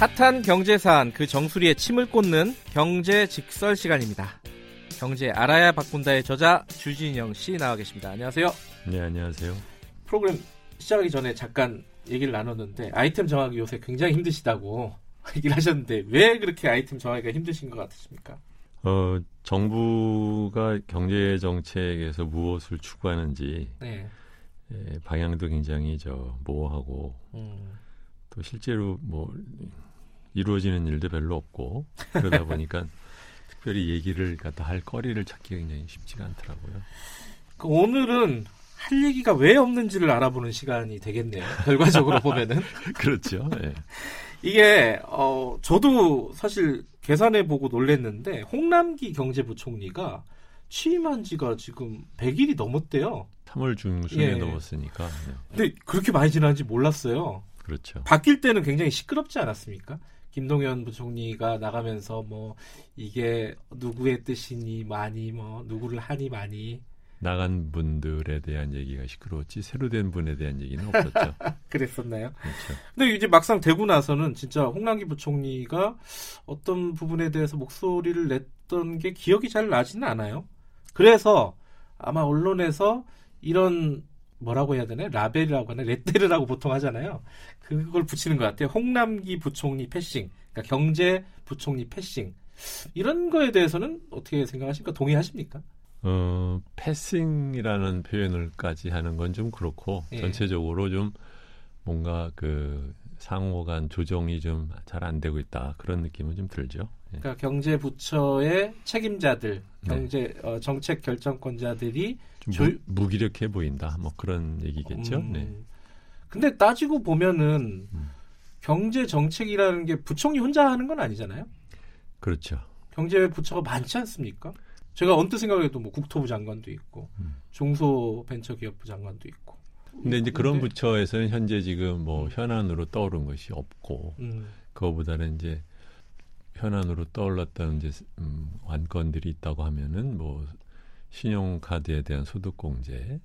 핫한 경제 사안 그 정수리에 침을 꽂는 경제 직설 시간입니다. 경제 알아야 바꾼다의 저자 주진영 씨 나와 계십니다. 안녕하세요. 네, 안녕하세요. 프로그램 시작하기 전에 잠깐 얘기를 나눴는데 아이템 정하기 요새 굉장히 힘드시다고 얘기를 하셨는데 왜 그렇게 아이템 정하기가 힘드신 것 같으십니까? 어, 정부가 경제 정책에서 무엇을 추구하는지 네. 예, 방향도 굉장히 저 모호하고 음, 또 실제로 뭐 이루어지는 일도 별로 없고 그러다 보니까 특별히 얘기를 갖다 할 거리를 찾기가 굉장히 쉽지가 않더라고요. 그 오늘은 할 얘기가 왜 없는지를 알아보는 시간이 되겠네요. 결과적으로 보면은 그렇죠. 예. 이게 어 저도 사실 계산해 보고 놀랬는데 홍남기 경제부총리가 취임한 지가 지금 100일이 넘었대요. 3월 중순에 예. 넘었으니까 네. 근데 그렇게 많이 지난지 몰랐어요. 그렇죠. 바뀔 때는 굉장히 시끄럽지 않았습니까? 김동연 부총리가 나가면서 뭐 이게 누구의 뜻이니 많이 뭐 누구를 하니 많이 나간 분들에 대한 얘기가 시끄러웠지 새로 된 분에 대한 얘기는 없었죠. 그랬었나요? 그렇죠. 근데 이제 막상 되고 나서는 진짜 홍남기 부총리가 어떤 부분에 대해서 목소리를 냈던 게 기억이 잘 나지는 않아요. 그래서 아마 언론에서 이런 뭐라고 해야 되나 라벨이라고 하나 레테르라고 보통 하잖아요. 그걸 붙이는 것 같아요. 홍남기 부총리 패싱, 그러니까 경제 부총리 패싱 이런 거에 대해서는 어떻게 생각하십니까? 동의하십니까? 어, 패싱이라는 표현을까지 하는 건 좀 그렇고 예. 전체적으로 좀 뭔가 그 상호 간 조정이 좀 잘 안 되고 있다 그런 느낌은 좀 들죠. 예. 그러니까 경제 부처의 책임자들, 네. 경제 어, 정책 결정권자들이 좀 조- 무, 기력해 보인다 뭐 그런 얘기겠죠. 음, 네. 근데 따지고 보면은 음. 경제 정책이라는 게 부총리 혼자 하는 건 아니잖아요. 그렇죠. 경제 부처가 많지 않습니까? 제가 언뜻 생각해도 뭐 국토부 장관도 있고 음. 중소벤처기업부 장관도 있고. 근데 이제 그런 근데, 부처에서는 현재 지금 뭐 현안으로 떠오른 것이 없고 음, 그거보다는 이제 현안으로 떠올랐던 이제 음, 안건들이 있다고 하면은 뭐 신용카드에 대한 소득공제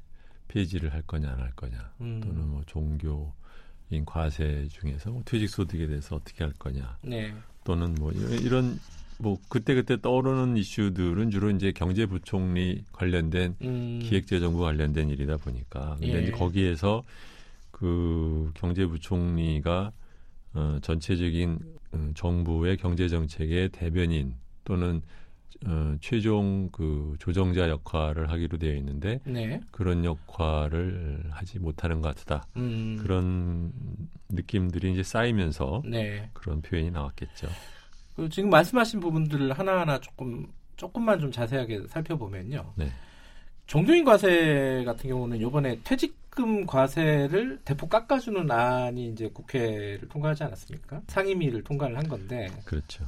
폐지를 할 거냐 안 할 거냐 음, 또는 뭐 종교인 과세 중에서 뭐 퇴직소득에 대해서 어떻게 할 거냐 네, 또는 뭐 이런, 이런 뭐 그때 그때 떠오르는 이슈들은 주로 이제 경제부총리 관련된 음, 기획재정부 관련된 일이다 보니까. 근데 예. 이제 거기에서 그 경제부총리가 어, 전체적인 어, 정부의 경제 정책의 대변인 또는 어, 최종 그 조정자 역할을 하기로 되어 있는데 네, 그런 역할을 하지 못하는 것 같다. 음, 그런 느낌들이 이제 쌓이면서 네. 그런 표현이 나왔겠죠. 그 지금 말씀하신 부분들을 하나하나 조금 조금만 좀 자세하게 살펴보면요. 네. 종교인 과세 같은 경우는 이번에 퇴직 금 과세를 대폭 깎아주는 안이 이제 국회를 통과하지 않았습니까? 상임위를 통과를 한 건데 그렇죠.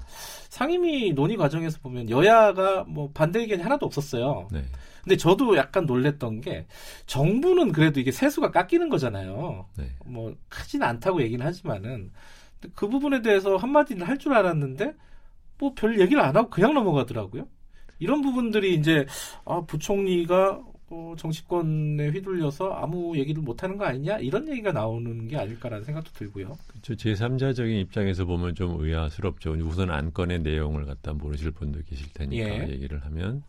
상임위 논의 과정에서 보면 여야가 뭐 반대 의견이 하나도 없었어요. 네. 근데 저도 약간 놀랬던 게 정부는 그래도 이게 세수가 깎이는 거잖아요. 네. 뭐 크진 않다고 얘기는 하지만은 그 부분에 대해서 한마디는 할 줄 알았는데 뭐 별 얘기를 안 하고 그냥 넘어가더라고요. 이런 부분들이 이제 아, 부총리가 어, 정치권에 휘둘려서 아무 얘기를 못 하는 거 아니냐 이런 얘기가 나오는 게 아닐까라는 생각도 들고요. 그렇죠. 제3자적인 입장에서 보면 좀 의아스럽죠. 우선 안건의 내용을 갖다 모르실 분도 계실 테니까 예. 얘기를 하면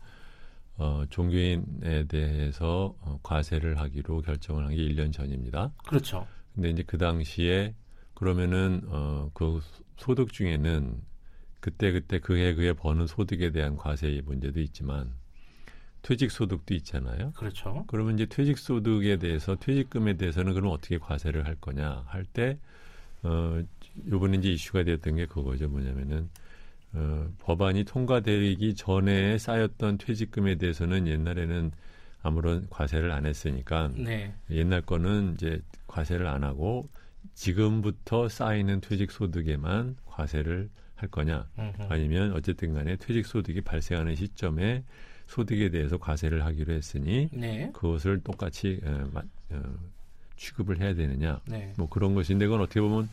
어, 종교인에 대해서 어, 과세를 하기로 결정을 한 게 1년 전입니다. 그렇죠. 근데 이제 그 당시에 그러면은 어, 그 소득 중에는 그때 그때 그해 그해 버는 소득에 대한 과세 문제도 있지만 퇴직 소득도 있잖아요. 그렇죠. 그러면 이제 퇴직 소득에 대해서 퇴직금에 대해서는 그럼 어떻게 과세를 할 거냐 할 때 어, 요번에 이제 이슈가 되었던 게 그거죠. 뭐냐면은 어, 법안이 통과되기 전에 쌓였던 퇴직금에 대해서는 옛날에는 아무런 과세를 안 했으니까 네. 옛날 거는 이제 과세를 안 하고 지금부터 쌓이는 퇴직 소득에만 과세를 할 거냐 음흠. 아니면 어쨌든 간에 퇴직 소득이 발생하는 시점에 소득에 대해서 과세를 하기로 했으니 네. 그것을 똑같이 어, 마- 어, 취급을 해야 되느냐 네. 뭐 그런 것인데 그건 어떻게 보면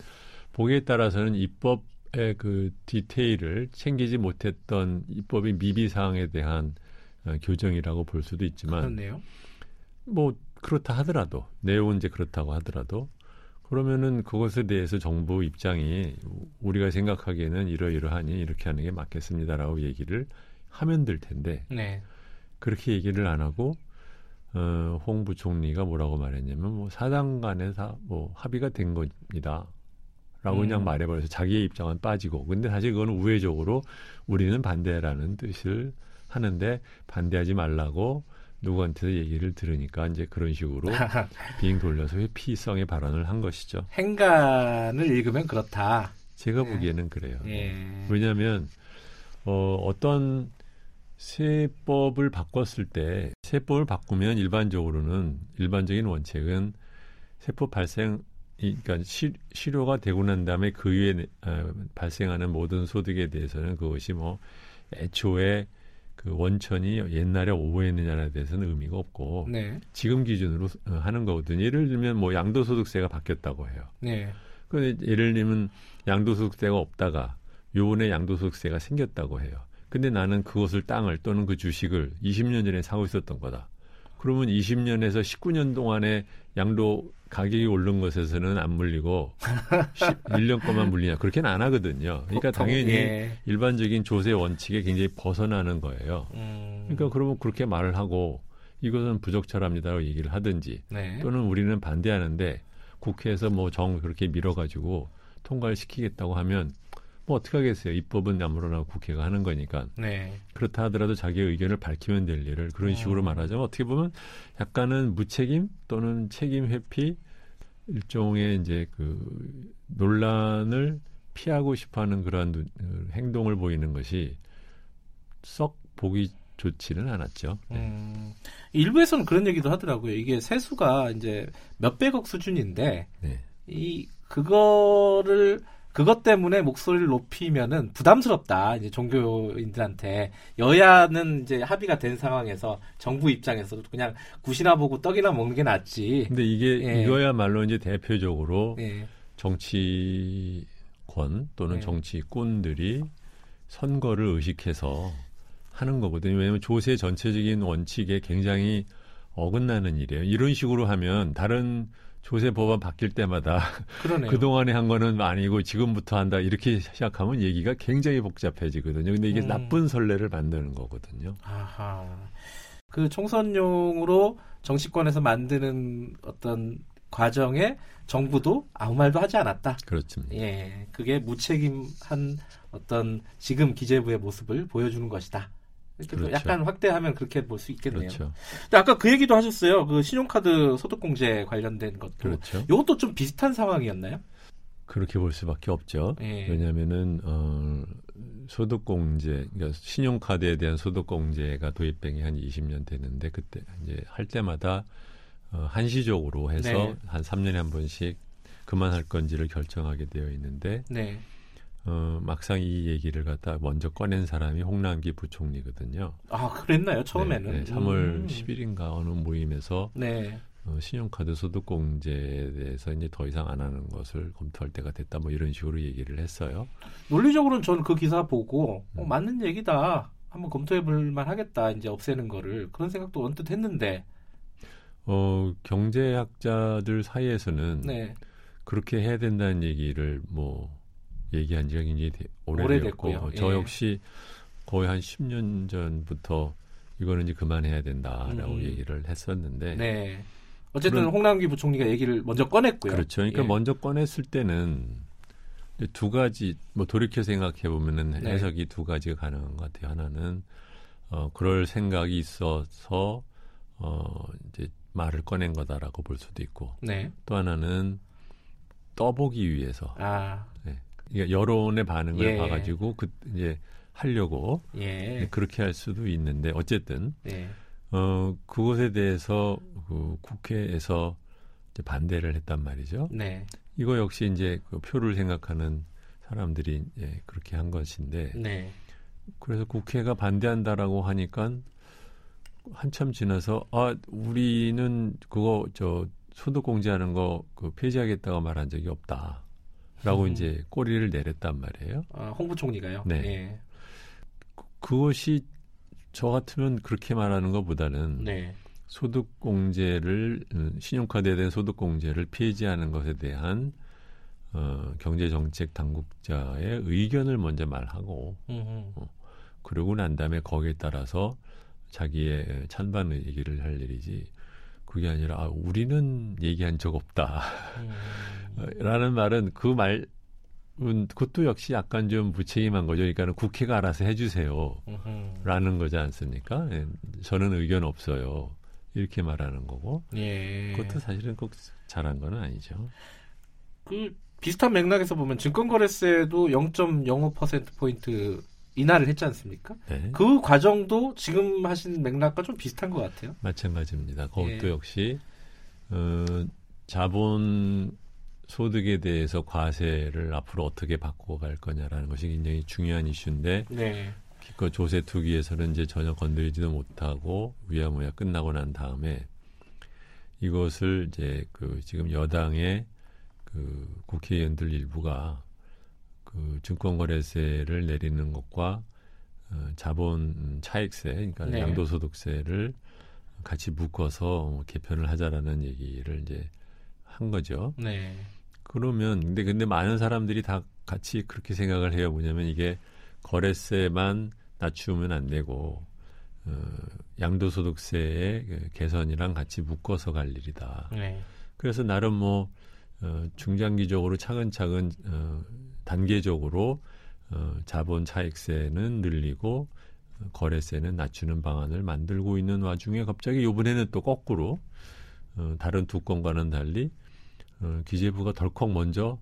보기에 따라서는 입법의 그 디테일을 챙기지 못했던 입법의 미비 사항에 대한 어, 교정이라고 볼 수도 있지만 그렇네요. 뭐 그렇다 하더라도 내용은 이제 그렇다고 하더라도 그러면은 그것에 대해서 정부 입장이 우리가 생각하기에는 이러이러하니 이렇게 하는 게 맞겠습니다라고 얘기를 하면 될 텐데 네. 그렇게 얘기를 안 하고 어, 홍 부총리가 뭐라고 말했냐면 뭐 사당 간에 다뭐 합의가 된 겁니다. 라고 음. 그냥 말해버려서 자기의 입장은 빠지고 근데 사실 그건 우회적으로 우리는 반대라는 뜻을 하는데 반대하지 말라고 누구한테도 얘기를 들으니까 이제 그런 식으로 빙 돌려서 회피성의 발언을 한 것이죠. 행간을 읽으면 그렇다. 제가 네. 보기에는 그래요. 예. 왜냐하면 어, 어떤 세법을 바꿨을 때 세법을 바꾸면 일반적으로는 일반적인 원칙은 세법 발생 이 그러니까 시, 실효가 되고 난 다음에 그 위에 어, 발생하는 모든 소득에 대해서는 그것이 뭐 애초에 그 원천이 옛날에 오버했느냐에 대해서는 의미가 없고 네. 지금 기준으로 어, 하는 거거든요. 예를 들면 뭐 양도소득세가 바뀌었다고 해요. 네. 근데 예를 들면 양도소득세가 없다가 요번에 양도소득세가 생겼다고 해요. 근데 나는 그것을 땅을 또는 그 주식을 20년 전에 사고 있었던 거다. 그러면 20년에서 19년 동안에 양도 가격이 오른 것에서는 안 물리고 1년 거만 물리냐 그렇게는 안 하거든요. 그러니까 당연히 예. 일반적인 조세 원칙에 굉장히 벗어나는 거예요. 음, 그러니까 그러면 그렇게 말을 하고 이것은 부적절합니다라고 얘기를 하든지 네. 또는 우리는 반대하는데 국회에서 뭐 정 그렇게 밀어가지고 통과를 시키겠다고 하면 뭐 어떻게 하겠어요. 입법은 아무로나 국회가 하는 거니까. 네. 그렇다 하더라도 자기의 의견을 밝히면 될 일을 그런 식으로 음. 말하자면 어떻게 보면 약간은 무책임 또는 책임 회피 일종의 이제 그 논란을 피하고 싶어하는 그러한 눈- 그 행동을 보이는 것이 썩 보기 좋지는 않았죠. 네. 음, 일부에서는 그런 얘기도 하더라고요. 이게 세수가 이제 몇백억 수준인데 네. 이 그거를 그것 때문에 목소리를 높이면은 부담스럽다. 이제 종교인들한테 여야는 이제 합의가 된 상황에서 정부 입장에서 그냥 굿이나 보고 떡이나 먹는 게 낫지. 근데 이게 예. 이거야말로 이제 대표적으로 예. 정치권 또는 네. 정치꾼들이 선거를 의식해서 하는 거거든요. 왜냐하면 조세 전체적인 원칙에 굉장히 어긋나는 일이에요. 이런 식으로 하면 다른 조세 법안 바뀔 때마다 그러네요. 그동안에 한 거는 아니고 지금부터 한다 이렇게 시작하면 얘기가 굉장히 복잡해지거든요. 근데 이게 음. 나쁜 선례를 만드는 거거든요. 아하. 그 총선용으로 정치권에서 만드는 어떤 과정에 정부도 아무 말도 하지 않았다. 그렇습니다. 예, 그게 무책임한 어떤 지금 기재부의 모습을 보여주는 것이다. 그렇죠. 약간 확대하면 그렇게 볼 수 있겠네요. 그렇죠. 근데 아까 그 얘기도 하셨어요. 그 신용카드 소득공제 관련된 것도. 그렇죠. 이것도 좀 비슷한 상황이었나요? 그렇게 볼 수밖에 없죠. 예. 왜냐하면은 어, 소득공제, 그러니까 신용카드에 대한 소득공제가 도입된 게 한 20년 됐는데 그때 이제 할 때마다 어, 한시적으로 해서 네. 한 3년에 한 번씩 그만할 건지를 결정하게 되어 있는데 네. 어, 막상 이 얘기를 갖다 먼저 꺼낸 사람이 홍남기 부총리거든요. 아, 그랬나요? 처음에는. 네, 네, 3월 음. 10일인가 어느 모임에서 네. 어, 신용카드 소득공제에 대해서 이제 더 이상 안 하는 것을 검토할 때가 됐다 뭐 이런 식으로 얘기를 했어요. 논리적으로는 저는 그 기사 보고 어, 음. 맞는 얘기다. 한번 검토해 볼 만하겠다. 이제 없애는 거를. 그런 생각도 언뜻 했는데. 어, 경제학자들 사이에서는 네. 그렇게 해야 된다는 얘기를 뭐 얘기한 지가 굉장히 되- 오래됐고 오래됐고요. 저 예. 역시 거의 한 10년 전부터 이거는 이제 그만해야 된다라고 음. 얘기를 했었는데 네. 어쨌든 그런- 홍남기 부총리가 얘기를 먼저 꺼냈고요. 그렇죠. 그러니까 예. 먼저 꺼냈을 때는 두 가지 뭐 돌이켜 생각해 보면은 네. 해석이 두 가지가 가능한 것 같아요. 하나는 어 그럴 생각이 있어서 어 이제 말을 꺼낸 거다라고 볼 수도 있고 네. 또 하나는 떠보기 위해서 아, 여론의 반응을 예. 봐가지고 그 이제 하려고 예. 그렇게 할 수도 있는데 어쨌든 네. 어 그것에 대해서 그 국회에서 이제 반대를 했단 말이죠. 네. 이거 역시 이제 그 표를 생각하는 사람들이 예, 그렇게 한 것인데 네. 그래서 국회가 반대한다라고 하니까 한참 지나서 아 우리는 그거 저 소득 공제하는 거 그 폐지하겠다고 말한 적이 없다 라고 음. 이제 꼬리를 내렸단 말이에요. 아, 홍 부총리가요. 네. 예. 그것이 저 같으면 그렇게 말하는 것보다는 네. 소득 공제를 음, 신용카드에 대한 소득 공제를 폐지하는 것에 대한 어, 경제정책 당국자의 의견을 먼저 말하고 음, 어, 그러고 난 다음에 거기에 따라서 자기의 찬반 얘기를 할 일이지 그게 아니라 아, 우리는 얘기한 적 없다. 음. 어, 라는 말은 그 말, 은 그것도 역시 약간 좀 무책임한 거죠. 그러니까 국회가 알아서 해주세요. 음, 라는 거지 않습니까? 예, 저는 의견 없어요. 이렇게 말하는 거고. 예. 그것도 사실은 꼭 잘한 건 아니죠. 그 비슷한 맥락에서 보면 증권거래세도 0.05% 포인트 인하를 했지 않습니까? 네. 그 과정도 지금 하신 맥락과 좀 비슷한 것 같아요. 마찬가지입니다. 그것도 예. 역시 어, 자본 소득에 대해서 과세를 앞으로 어떻게 바꿔갈 거냐라는 것이 굉장히 중요한 이슈인데 네. 기껏 조세 투기에서는 이제 전혀 건드리지도 못하고 위야무야 끝나고 난 다음에 이것을 이제 그 지금 여당의 그 국회의원들 일부가 그 증권거래세를 내리는 것과 어, 자본 차익세, 그러니까 네. 양도소득세를 같이 묶어서 개편을 하자라는 얘기를 이제 한 거죠. 네. 그러면 근데 근데 많은 사람들이 다 같이 그렇게 생각을 해요. 뭐냐면 이게 거래세만 낮추면 안 되고 어, 양도소득세의 그 개선이랑 같이 묶어서 갈 일이다. 네. 그래서 나름 뭐 어, 중장기적으로 차근차근 어, 단계적으로 어, 자본 차익세는 늘리고 어, 거래세는 낮추는 방안을 만들고 있는 와중에 갑자기 이번에는 또 거꾸로 어, 다른 두 건과는 달리 어, 기재부가 덜컥 먼저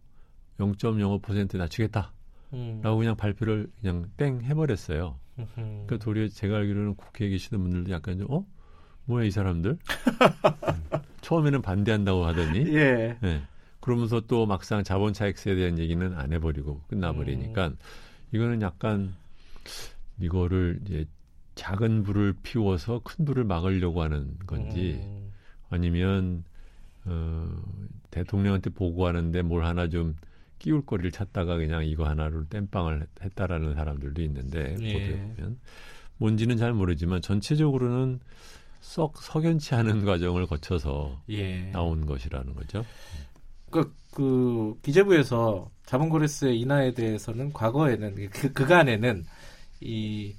0.05% 낮추겠다라고 음. 그냥 발표를 그냥 땡 해버렸어요. 음. 그러니까 도리어 제가 알기로는 국회에 계시는 분들도 약간 좀 어? 뭐야 이 사람들? 음, 처음에는 반대한다고 하더니 예. 예. 그러면서 또 막상 자본 차익세에 대한 얘기는 안 해버리고 끝나버리니까 음. 이거는 약간 이거를 이제 작은 불을 피워서 큰 불을 막으려고 하는 건지 음. 아니면 어, 대통령한테 보고하는데 뭘 하나 좀 끼울 거리를 찾다가 그냥 이거 하나로 땜빵을 했- 했다라는 사람들도 있는데 예. 보도에 보면 뭔지는 잘 모르지만 전체적으로는 썩 석연치 않은 과정을 거쳐서 예. 나온 것이라는 거죠. 그, 그 기재부에서 자본거래세 인하에 대해서는 과거에는 그 그간에는 이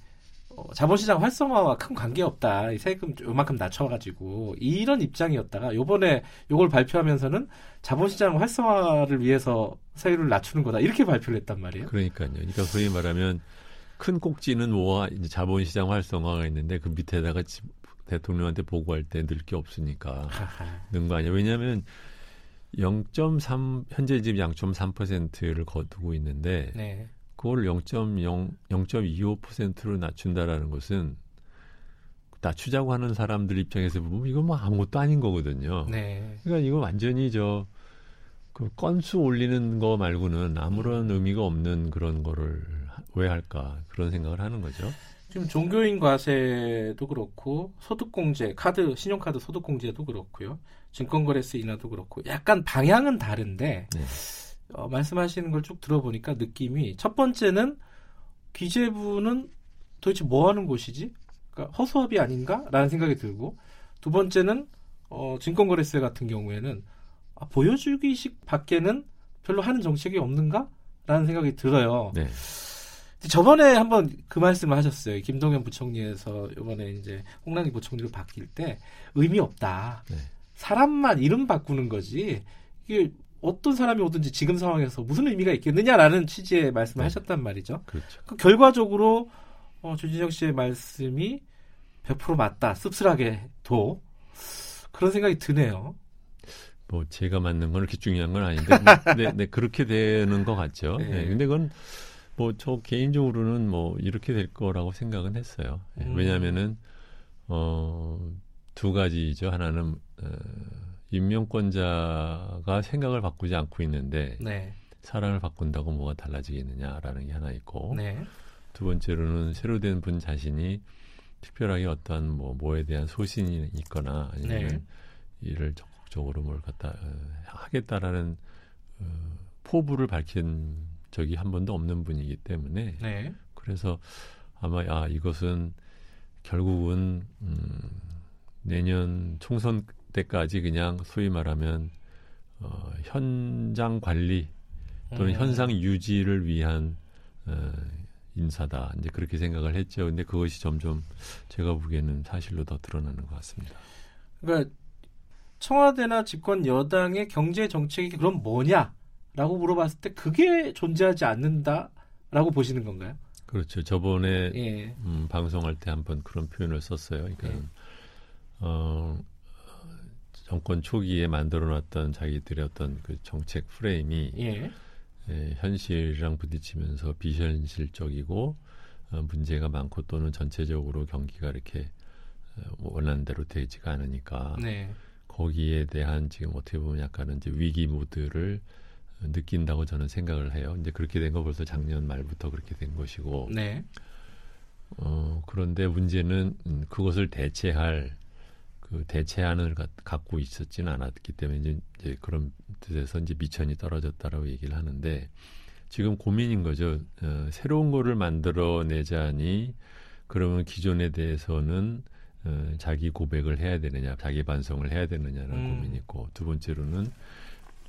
어, 자본시장 활성화와 큰 관계 없다. 이 세금 요만큼 낮춰가지고 이런 입장이었다가 요번에 요걸 발표하면서는 자본시장 활성화를 위해서 세율을 낮추는 거다. 이렇게 발표를 했단 말이에요. 그러니까요. 그러니까 소위 말하면 큰 꼭지는 뭐와 이제 자본시장 활성화가 있는데 그 밑에다가 지- 대통령한테 보고할 때 늘 게 없으니까. 넣은 거 아니에요. 왜냐하면 0.3 현재 지금 0.3%를 거두고 있는데 네. 그걸 0.0 0.25%로 낮춘다라는 것은 낮추자고 하는 사람들 입장에서 보면 이건 뭐 아무것도 아닌 거거든요. 네. 그러니까 이거 완전히 저 그 건수 올리는 거 말고는 아무런 의미가 없는 그런 거를 하- 왜 할까 그런 생각을 하는 거죠. 지금 종교인 과세도 그렇고 소득공제, 카드, 신용카드 소득공제도 그렇고요. 증권거래세 인하도 그렇고 약간 방향은 다른데 네. 어, 말씀하시는 걸 쭉 들어보니까 느낌이 첫 번째는 기재부는 도대체 뭐 하는 곳이지? 그러니까 허수아비 아닌가라는 생각이 들고 두 번째는 어, 증권거래세 같은 경우에는 아, 보여주기식 밖에는 별로 하는 정책이 없는가라는 생각이 들어요. 네. 저번에 한번 그 말씀을 하셨어요. 김동연 부총리에서 이번에 이제 홍남기 부총리로 바뀔 때 의미 없다. 네. 사람만 이름 바꾸는 거지. 이게 어떤 사람이 오든지 지금 상황에서 무슨 의미가 있겠느냐라는 취지의 말씀을 네. 하셨단 말이죠. 그렇죠. 그 결과적으로 어, 조진영 씨의 말씀이 100% 맞다. 씁쓸하게도 그런 생각이 드네요. 뭐 제가 맞는 건 그렇게 중요한 건 아닌데 네, 네, 그렇게 되는 것 같죠. 네. 네. 근데 그건 뭐 저 개인적으로는 뭐 이렇게 될 거라고 생각은 했어요. 네, 음. 왜냐하면은 어두 가지죠. 하나는 어, 임명권자가 생각을 바꾸지 않고 있는데 네, 사람을 바꾼다고 뭐가 달라지겠느냐라는 게 하나 있고 네, 두 번째로는 새로 된 분 자신이 특별하게 어떤 뭐 뭐에 대한 소신이 있거나 아니면 네. 이를 적극적으로 뭘 갖다 어, 하겠다라는 어, 포부를 밝힌 적이 한 번도 없는 분이기 때문에 네, 그래서 아마 아 이것은 결국은 음, 내년 총선 때까지 그냥 소위 말하면 어, 현장 관리 또는 음. 현상 유지를 위한 어, 인사다. 이제 그렇게 생각을 했죠. 근데 그것이 점점 제가 보기에는 사실로 더 드러나는 것 같습니다. 그러니까 청와대나 집권 여당의 경제 정책이 그럼 뭐냐 라고 물어봤을 때 그게 존재하지 않는다라고 보시는 건가요? 그렇죠. 저번에 예. 음, 방송할 때 한번 그런 표현을 썼어요. 그러니까 네. 어, 정권 초기에 만들어놨던 자기들의 어떤 그 정책 프레임이 예. 예, 현실이랑 부딪히면서 비현실적이고 어, 문제가 많고 또는 전체적으로 경기가 이렇게 어, 원하는 대로 되지가 않으니까 네. 거기에 대한 지금 어떻게 보면 약간은 이제 위기 모드를 어, 느낀다고 저는 생각을 해요. 이제 그렇게 된 거 벌써 작년 말부터 그렇게 된 것이고 네. 어, 그런데 문제는 음, 그것을 대체할 그 대체안을 가, 갖고 있었지는 않았기 때문에 이제, 이제 그런 뜻에서 이제 미천이 떨어졌다라고 얘기를 하는데 지금 고민인 거죠. 어, 새로운 거를 만들어내자니 그러면 기존에 대해서는 어, 자기 고백을 해야 되느냐, 자기 반성을 해야 되느냐라는 음. 고민이 있고 두 번째로는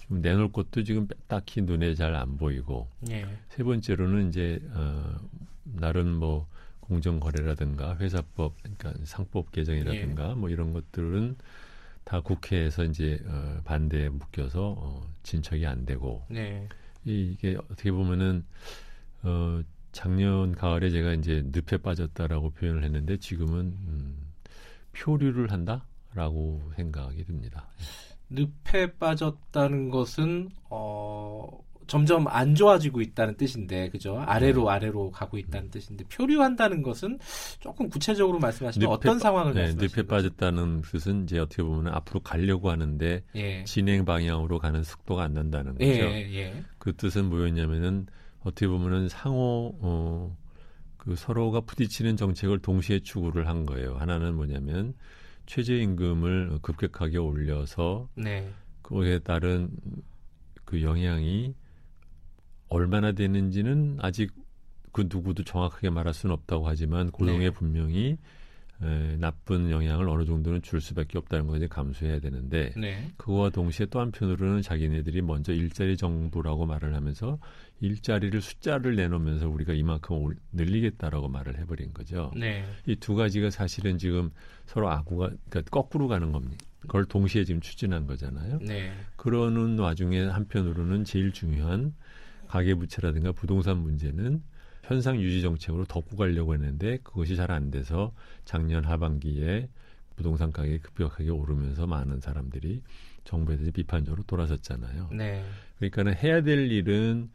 좀 내놓을 것도 지금 딱히 눈에 잘 안 보이고 예. 세 번째로는 이제 어, 나름 뭐 공정 거래라든가 회사법, 그러니까 상법 개정이라든가 뭐 이런 것들은 다 국회에서 이제 어, 반대에 묶여서 어, 진척이 안 되고 네. 이- 이게 어떻게 보면은 어, 작년 가을에 제가 이제 늪에 빠졌다라고 표현을 했는데 지금은 음, 표류를 한다라고 생각이 듭니다. 늪에 빠졌다는 것은 어 점점 안 좋아지고 있다는 뜻인데 그죠? 아래로 네. 아래로 가고 있다는 뜻인데 표류한다는 것은 조금 구체적으로 말씀하시면 어떤 빠- 상황을 네, 말씀하시는 늪에 빠졌다는 뜻은 이제 어떻게 보면 앞으로 가려고 하는데? 예. 진행 방향으로 가는 속도가 안 난다는 거죠. 예, 예. 그 뜻은 뭐였냐면은 어떻게 보면은 상호 어, 그 서로가 부딪히는 정책을 동시에 추구를 한 거예요. 하나는 뭐냐면 최저임금을 급격하게 올려서 네. 거기에 따른 그 영향이 얼마나 되는지는 아직 그 누구도 정확하게 말할 수는 없다고 하지만 고용에 네. 분명히 에, 나쁜 영향을 어느 정도는 줄 수밖에 없다는 걸 이제 감수해야 되는데 네. 그와 동시에 또 한편으로는 자기네들이 먼저 일자리 정부라고 말을 하면서 일자리를 숫자를 내놓으면서 우리가 이만큼 올- 늘리겠다라고 말을 해버린 거죠. 네. 이두 가지가 사실은 지금 서로 아구가 그러니까 거꾸로 가는 겁니다. 그걸 동시에 지금 추진한 거잖아요. 네. 그러는 와중에 한편으로는 제일 중요한 가계부채라든가 부동산 문제는 현상 유지 정책으로 덮고 가려고 했는데 그것이 잘 안 돼서 작년 하반기에 부동산 가격이 급격하게 오르면서 많은 사람들이 정부에 대해 비판적으로 돌아섰잖아요. 네. 그러니까는 해야 될 일은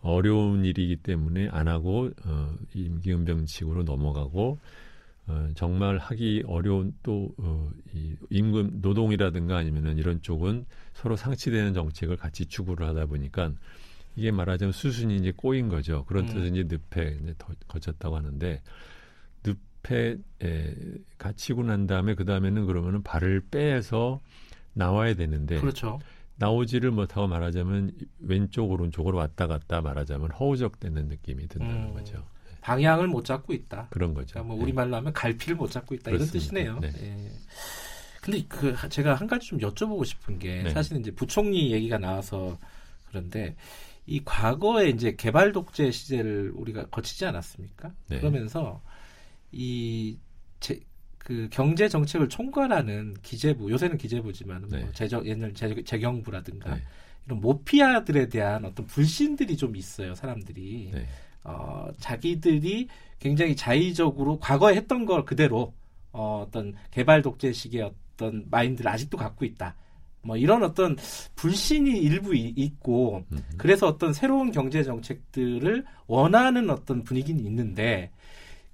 어려운 일이기 때문에 안 하고 어, 임기응변식으로 넘어가고 어, 정말 하기 어려운 또 어, 이 임금 노동이라든가 아니면은 이런 쪽은 서로 상치되는 정책을 같이 추구를 하다 보니까 이게 말하자면 수순이 이제 꼬인 거죠. 그런 음. 뜻은 이제 늪에 이제 더 거쳤다고 하는데 늪에 에, 갇히고 난 다음에 그 다음에는 그러면은 발을 빼서 나와야 되는데 그렇죠. 나오지를 못하고 말하자면 왼쪽 오른쪽으로 왔다 갔다 말하자면 허우적대는 느낌이 든다는 음. 거죠. 방향을 못 잡고 있다. 그런 거죠. 그러니까 뭐 네. 우리말로 하면 갈피를 못 잡고 있다 이런 그렇습니다. 뜻이네요. 네. 예. 근데 그 제가 한 가지 좀 여쭤보고 싶은 게 네. 사실은 이제 부총리 얘기가 나와서 그런데 이 과거에 이제 개발 독재 시대를 우리가 거치지 않았습니까? 네. 그러면서 이 제, 그 경제 정책을 총괄하는 기재부 요새는 기재부지만 뭐 네. 재정 옛날 재, 재경부라든가 네. 이런 모피아들에 대한 어떤 불신들이 좀 있어요 사람들이 네. 어, 자기들이 굉장히 자의적으로 과거에 했던 걸 그대로 어, 어떤 개발 독재 식의 어떤 마인드를 아직도 갖고 있다. 뭐 이런 어떤 불신이 일부 이- 있고 음. 그래서 어떤 새로운 경제 정책들을 원하는 어떤 분위기는 있는데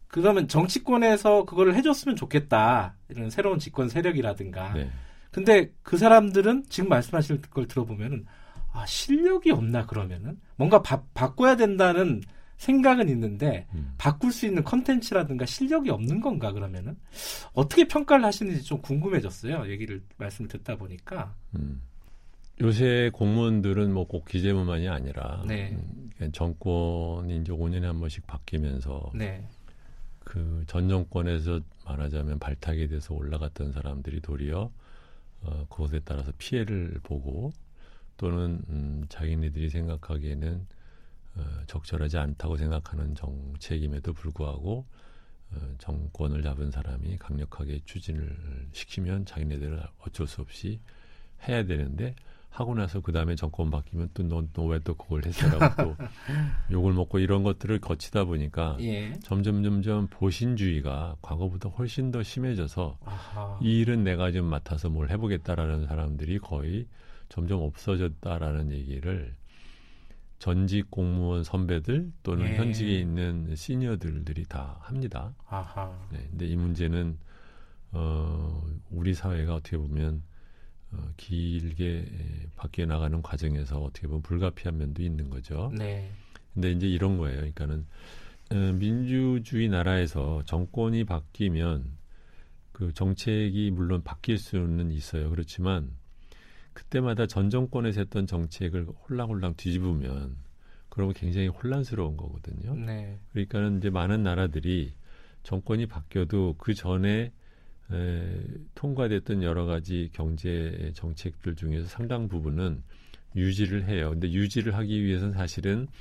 그러면 정치권에서 그거를 해줬으면 좋겠다 이런 새로운 집권 세력이라든가 네. 근데 그 사람들은 지금 말씀하실 걸 들어보면은 아 실력이 없나 그러면은 뭔가 바, 바꿔야 된다는 생각은 있는데 음. 바꿀 수 있는 컨텐츠라든가 실력이 없는 건가 그러면은 어떻게 평가를 하시는지 좀 궁금해졌어요 얘기를 말씀을 듣다 보니까 음. 요새 공무원들은 뭐 꼭 기재부만이 아니라 네. 음, 정권이 이제 5년에 한 번씩 바뀌면서 네 그전 정권에서 말하자면 발탁이 돼서 올라갔던 사람들이 도리어 어, 그것에 따라서 피해를 보고 또는 음, 자기네들이 생각하기에는 어, 적절하지 않다고 생각하는 정책임에도 불구하고 어, 정권을 잡은 사람이 강력하게 추진을 시키면 자기네들은 어쩔 수 없이 해야 되는데 하고 나서 그 다음에 정권 바뀌면 또너왜 또 그걸 했어라고 또 욕을 먹고 이런 것들을 거치다 보니까 예. 점점 점점 보신주의가 과거보다 훨씬 더 심해져서 아하. 이 일은 내가 좀 맡아서 뭘 해보겠다라는 사람들이 거의 점점 없어졌다라는 얘기를 전직 공무원 선배들 또는 예. 현직에 있는 시니어들들이 다 합니다. 아하. 네, 근데 이 문제는 어, 우리 사회가 어떻게 보면 어, 길게 바뀌어 나가는 과정에서 어떻게 보면 불가피한 면도 있는 거죠. 네. 근데 이제 이런 거예요. 그러니까는 어, 민주주의 나라에서 정권이 바뀌면 그 정책이 물론 바뀔 수는 있어요. 그렇지만 그때마다 전 정권에서 했던 정책을 홀랑홀랑 뒤집으면 그러면 굉장히 혼란스러운 거거든요. 네. 그러니까는 이제 많은 나라들이 정권이 바뀌어도 그 전에 에, 통과됐던 여러 가지 경제 정책들 중에서 상당 부분은 유지를 해요. 근데 유지를 하기 위해서는 사실은 구,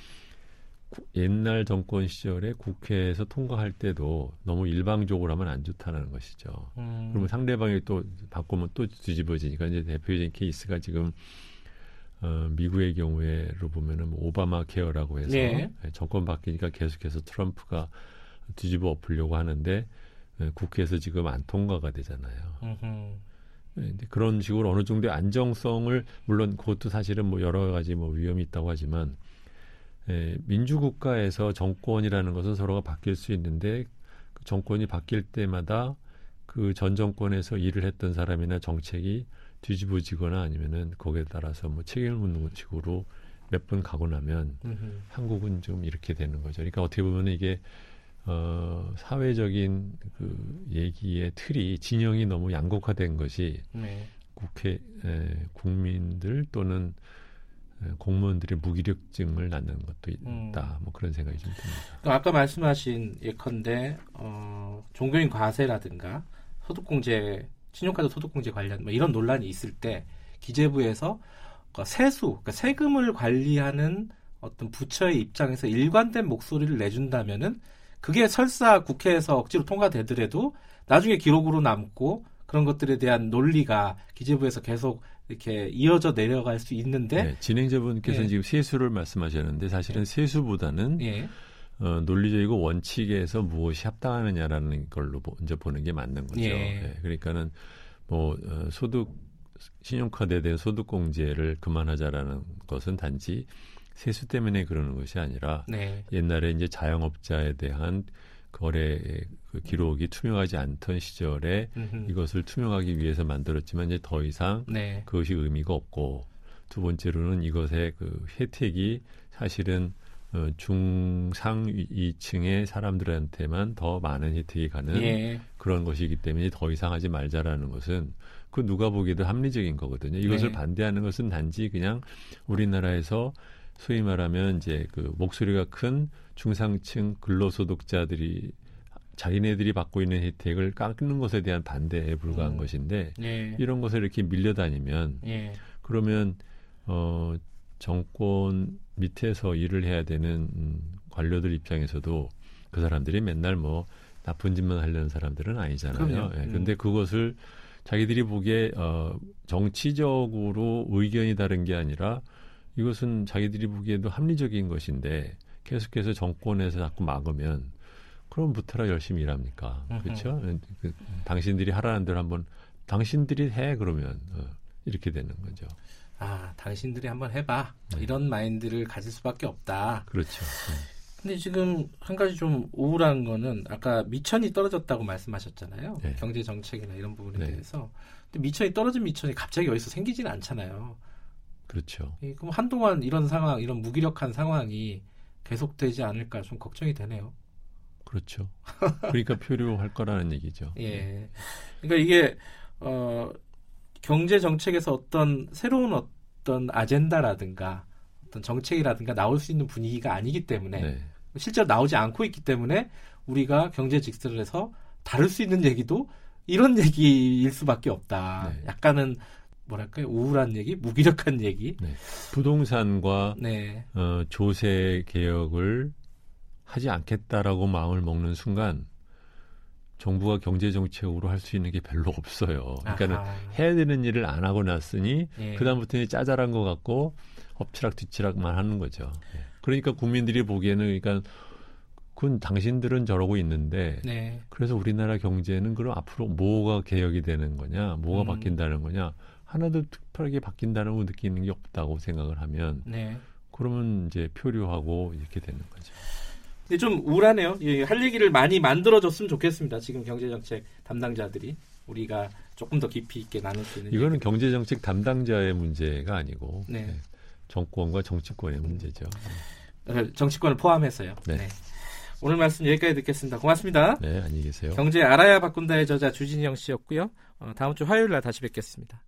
옛날 정권 시절에 국회에서 통과할 때도 너무 일방적으로 하면 안 좋다는 것이죠. 음. 그러면 상대방이 또 바꾸면 또 뒤집어지니까 이제 대표적인 케이스가 지금 어, 미국의 경우에로 보면은 뭐 오바마 케어라고 해서 네. 정권 바뀌니까 계속해서 트럼프가 뒤집어 엎으려고 하는데 예, 국회에서 지금 안 통과가 되잖아요. 네, 그런 식으로 어느 정도의 안정성을 물론 그것도 사실은 뭐 여러 가지 뭐 위험이 있다고 하지만 예, 민주국가에서 정권이라는 것은 서로가 바뀔 수 있는데 그 정권이 바뀔 때마다 그 전 정권에서 일을 했던 사람이나 정책이 뒤집어지거나 아니면은 거기에 따라서 뭐 책임을 묻는 식으로 몇 번 가고 나면 음흠. 한국은 좀 이렇게 되는 거죠. 그러니까 어떻게 보면 이게 어, 사회적인 그 얘기의 틀이 진영이 너무 양극화된 것이 네. 국회 에, 국민들 또는 에, 공무원들의 무기력증을 낳는 것도 있다. 음. 뭐 그런 생각이 좀 듭니다. 그러니까 아까 말씀하신 예컨대 어, 종교인 과세라든가 소득공제, 신용카드 소득공제 관련 뭐 이런 논란이 있을 때 기재부에서 그 세수, 그러니까 세금을 관리하는 어떤 부처의 입장에서 일관된 목소리를 내준다면은 그게 설사 국회에서 억지로 통과되더라도 나중에 기록으로 남고 그런 것들에 대한 논리가 기재부에서 계속 이렇게 이어져 내려갈 수 있는데 네, 진행자분께서 는 예. 지금 세수를 말씀하셨는데 사실은 예. 세수보다는 예. 어, 논리적이고 원칙에서 무엇이 합당하느냐라는 걸로 먼저 보는 게 맞는 거죠. 예. 네, 그러니까는 뭐 어, 소득 신용카드에 대한 소득공제를 그만하자라는 것은 단지 세수 때문에 그러는 것이 아니라 네. 옛날에 이제 자영업자에 대한 거래 그 기록이 투명하지 않던 시절에 음흠. 이것을 투명하기 위해서 만들었지만 이제 더 이상 네. 그것이 의미가 없고 두 번째로는 이것의 그 혜택이 사실은 어, 중상위층의 사람들한테만 더 많은 혜택이 가는 예. 그런 것이기 때문에 더 이상 하지 말자라는 것은 그 누가 보기에도 합리적인 거거든요. 이것을 네. 반대하는 것은 단지 그냥 우리나라에서 소위 말하면 이제 그 목소리가 큰 중상층 근로소득자들이 자기네들이 받고 있는 혜택을 깎는 것에 대한 반대에 불과한 음. 것인데 예. 이런 것을 이렇게 밀려다니면 예. 그러면 어 정권 밑에서 일을 해야 되는 음, 관료들 입장에서도 그 사람들이 맨날 뭐 나쁜 짓만 하려는 사람들은 아니잖아요. 예. 근데 음. 그것을 자기들이 보기에 어 정치적으로 의견이 다른 게 아니라 이것은 자기들이 보기에도 합리적인 것인데 계속해서 정권에서 자꾸 막으면 그럼 무태라 열심히 일합니까? 그렇죠? 그, 당신들이 하라는 대로 한번 당신들이 해 그러면 어, 이렇게 되는 거죠. 아, 당신들이 한번 해봐. 네. 이런 마인드를 가질 수밖에 없다. 그렇죠. 네. 근데 지금 한 가지 좀 우울한 거는 아까 미천이 떨어졌다고 말씀하셨잖아요. 네. 경제 정책이나 이런 부분에 네. 대해서. 근데 미천이 떨어진 미천이 갑자기 어디서 생기지는 않잖아요. 그렇죠. 예, 그럼 한동안 이런 상황, 이런 무기력한 상황이 계속되지 않을까 좀 걱정이 되네요. 그렇죠. 그러니까 표류할 거라는 얘기죠. 예. 그러니까 이게 어 경제 정책에서 어떤 새로운 어떤 아젠다라든가 어떤 정책이라든가 나올 수 있는 분위기가 아니기 때문에 네. 실제로 나오지 않고 있기 때문에 우리가 경제 직설에서 다룰 수 있는 얘기도 이런 얘기일 수밖에 없다. 네. 약간은 뭐랄까요 우울한 얘기, 무기력한 얘기. 네. 부동산과 네, 어, 조세 개혁을 하지 않겠다라고 마음을 먹는 순간 정부가 경제 정책으로 할 수 있는 게 별로 없어요. 그러니까는 아하. 해야 되는 일을 안 하고 났으니 예. 그다음부터는 짜잘한 것 같고 엎치락 뒤치락만 하는 거죠. 예. 그러니까 국민들이 보기에는 그러니까 그건 당신들은 저러고 있는데 네, 그래서 우리나라 경제는 그럼 앞으로 뭐가 개혁이 되는 거냐, 뭐가 음. 바뀐다는 거냐, 하나도 특별하게 바뀐다는 걸 느끼는 게 없다고 생각을 하면 네. 그러면 이제 표류하고 이렇게 되는 거죠. 근데 좀 우울하네요. 예, 할 얘기를 많이 만들어줬으면 좋겠습니다. 지금 경제정책 담당자들이 우리가 조금 더 깊이 있게 나눌 수 있는. 이거는 얘기들. 경제 정책 담당자의 문제가 아니고 네. 예, 정권과 정치권의 문제죠. 어, 정치권을 포함해서요. 네. 네. 오늘 말씀 여기까지 듣겠습니다. 고맙습니다. 네, 안녕히 계세요. 경제 알아야 바꾼다의 저자 주진영 씨였고요. 어, 다음 주 화요일 날 다시 뵙겠습니다.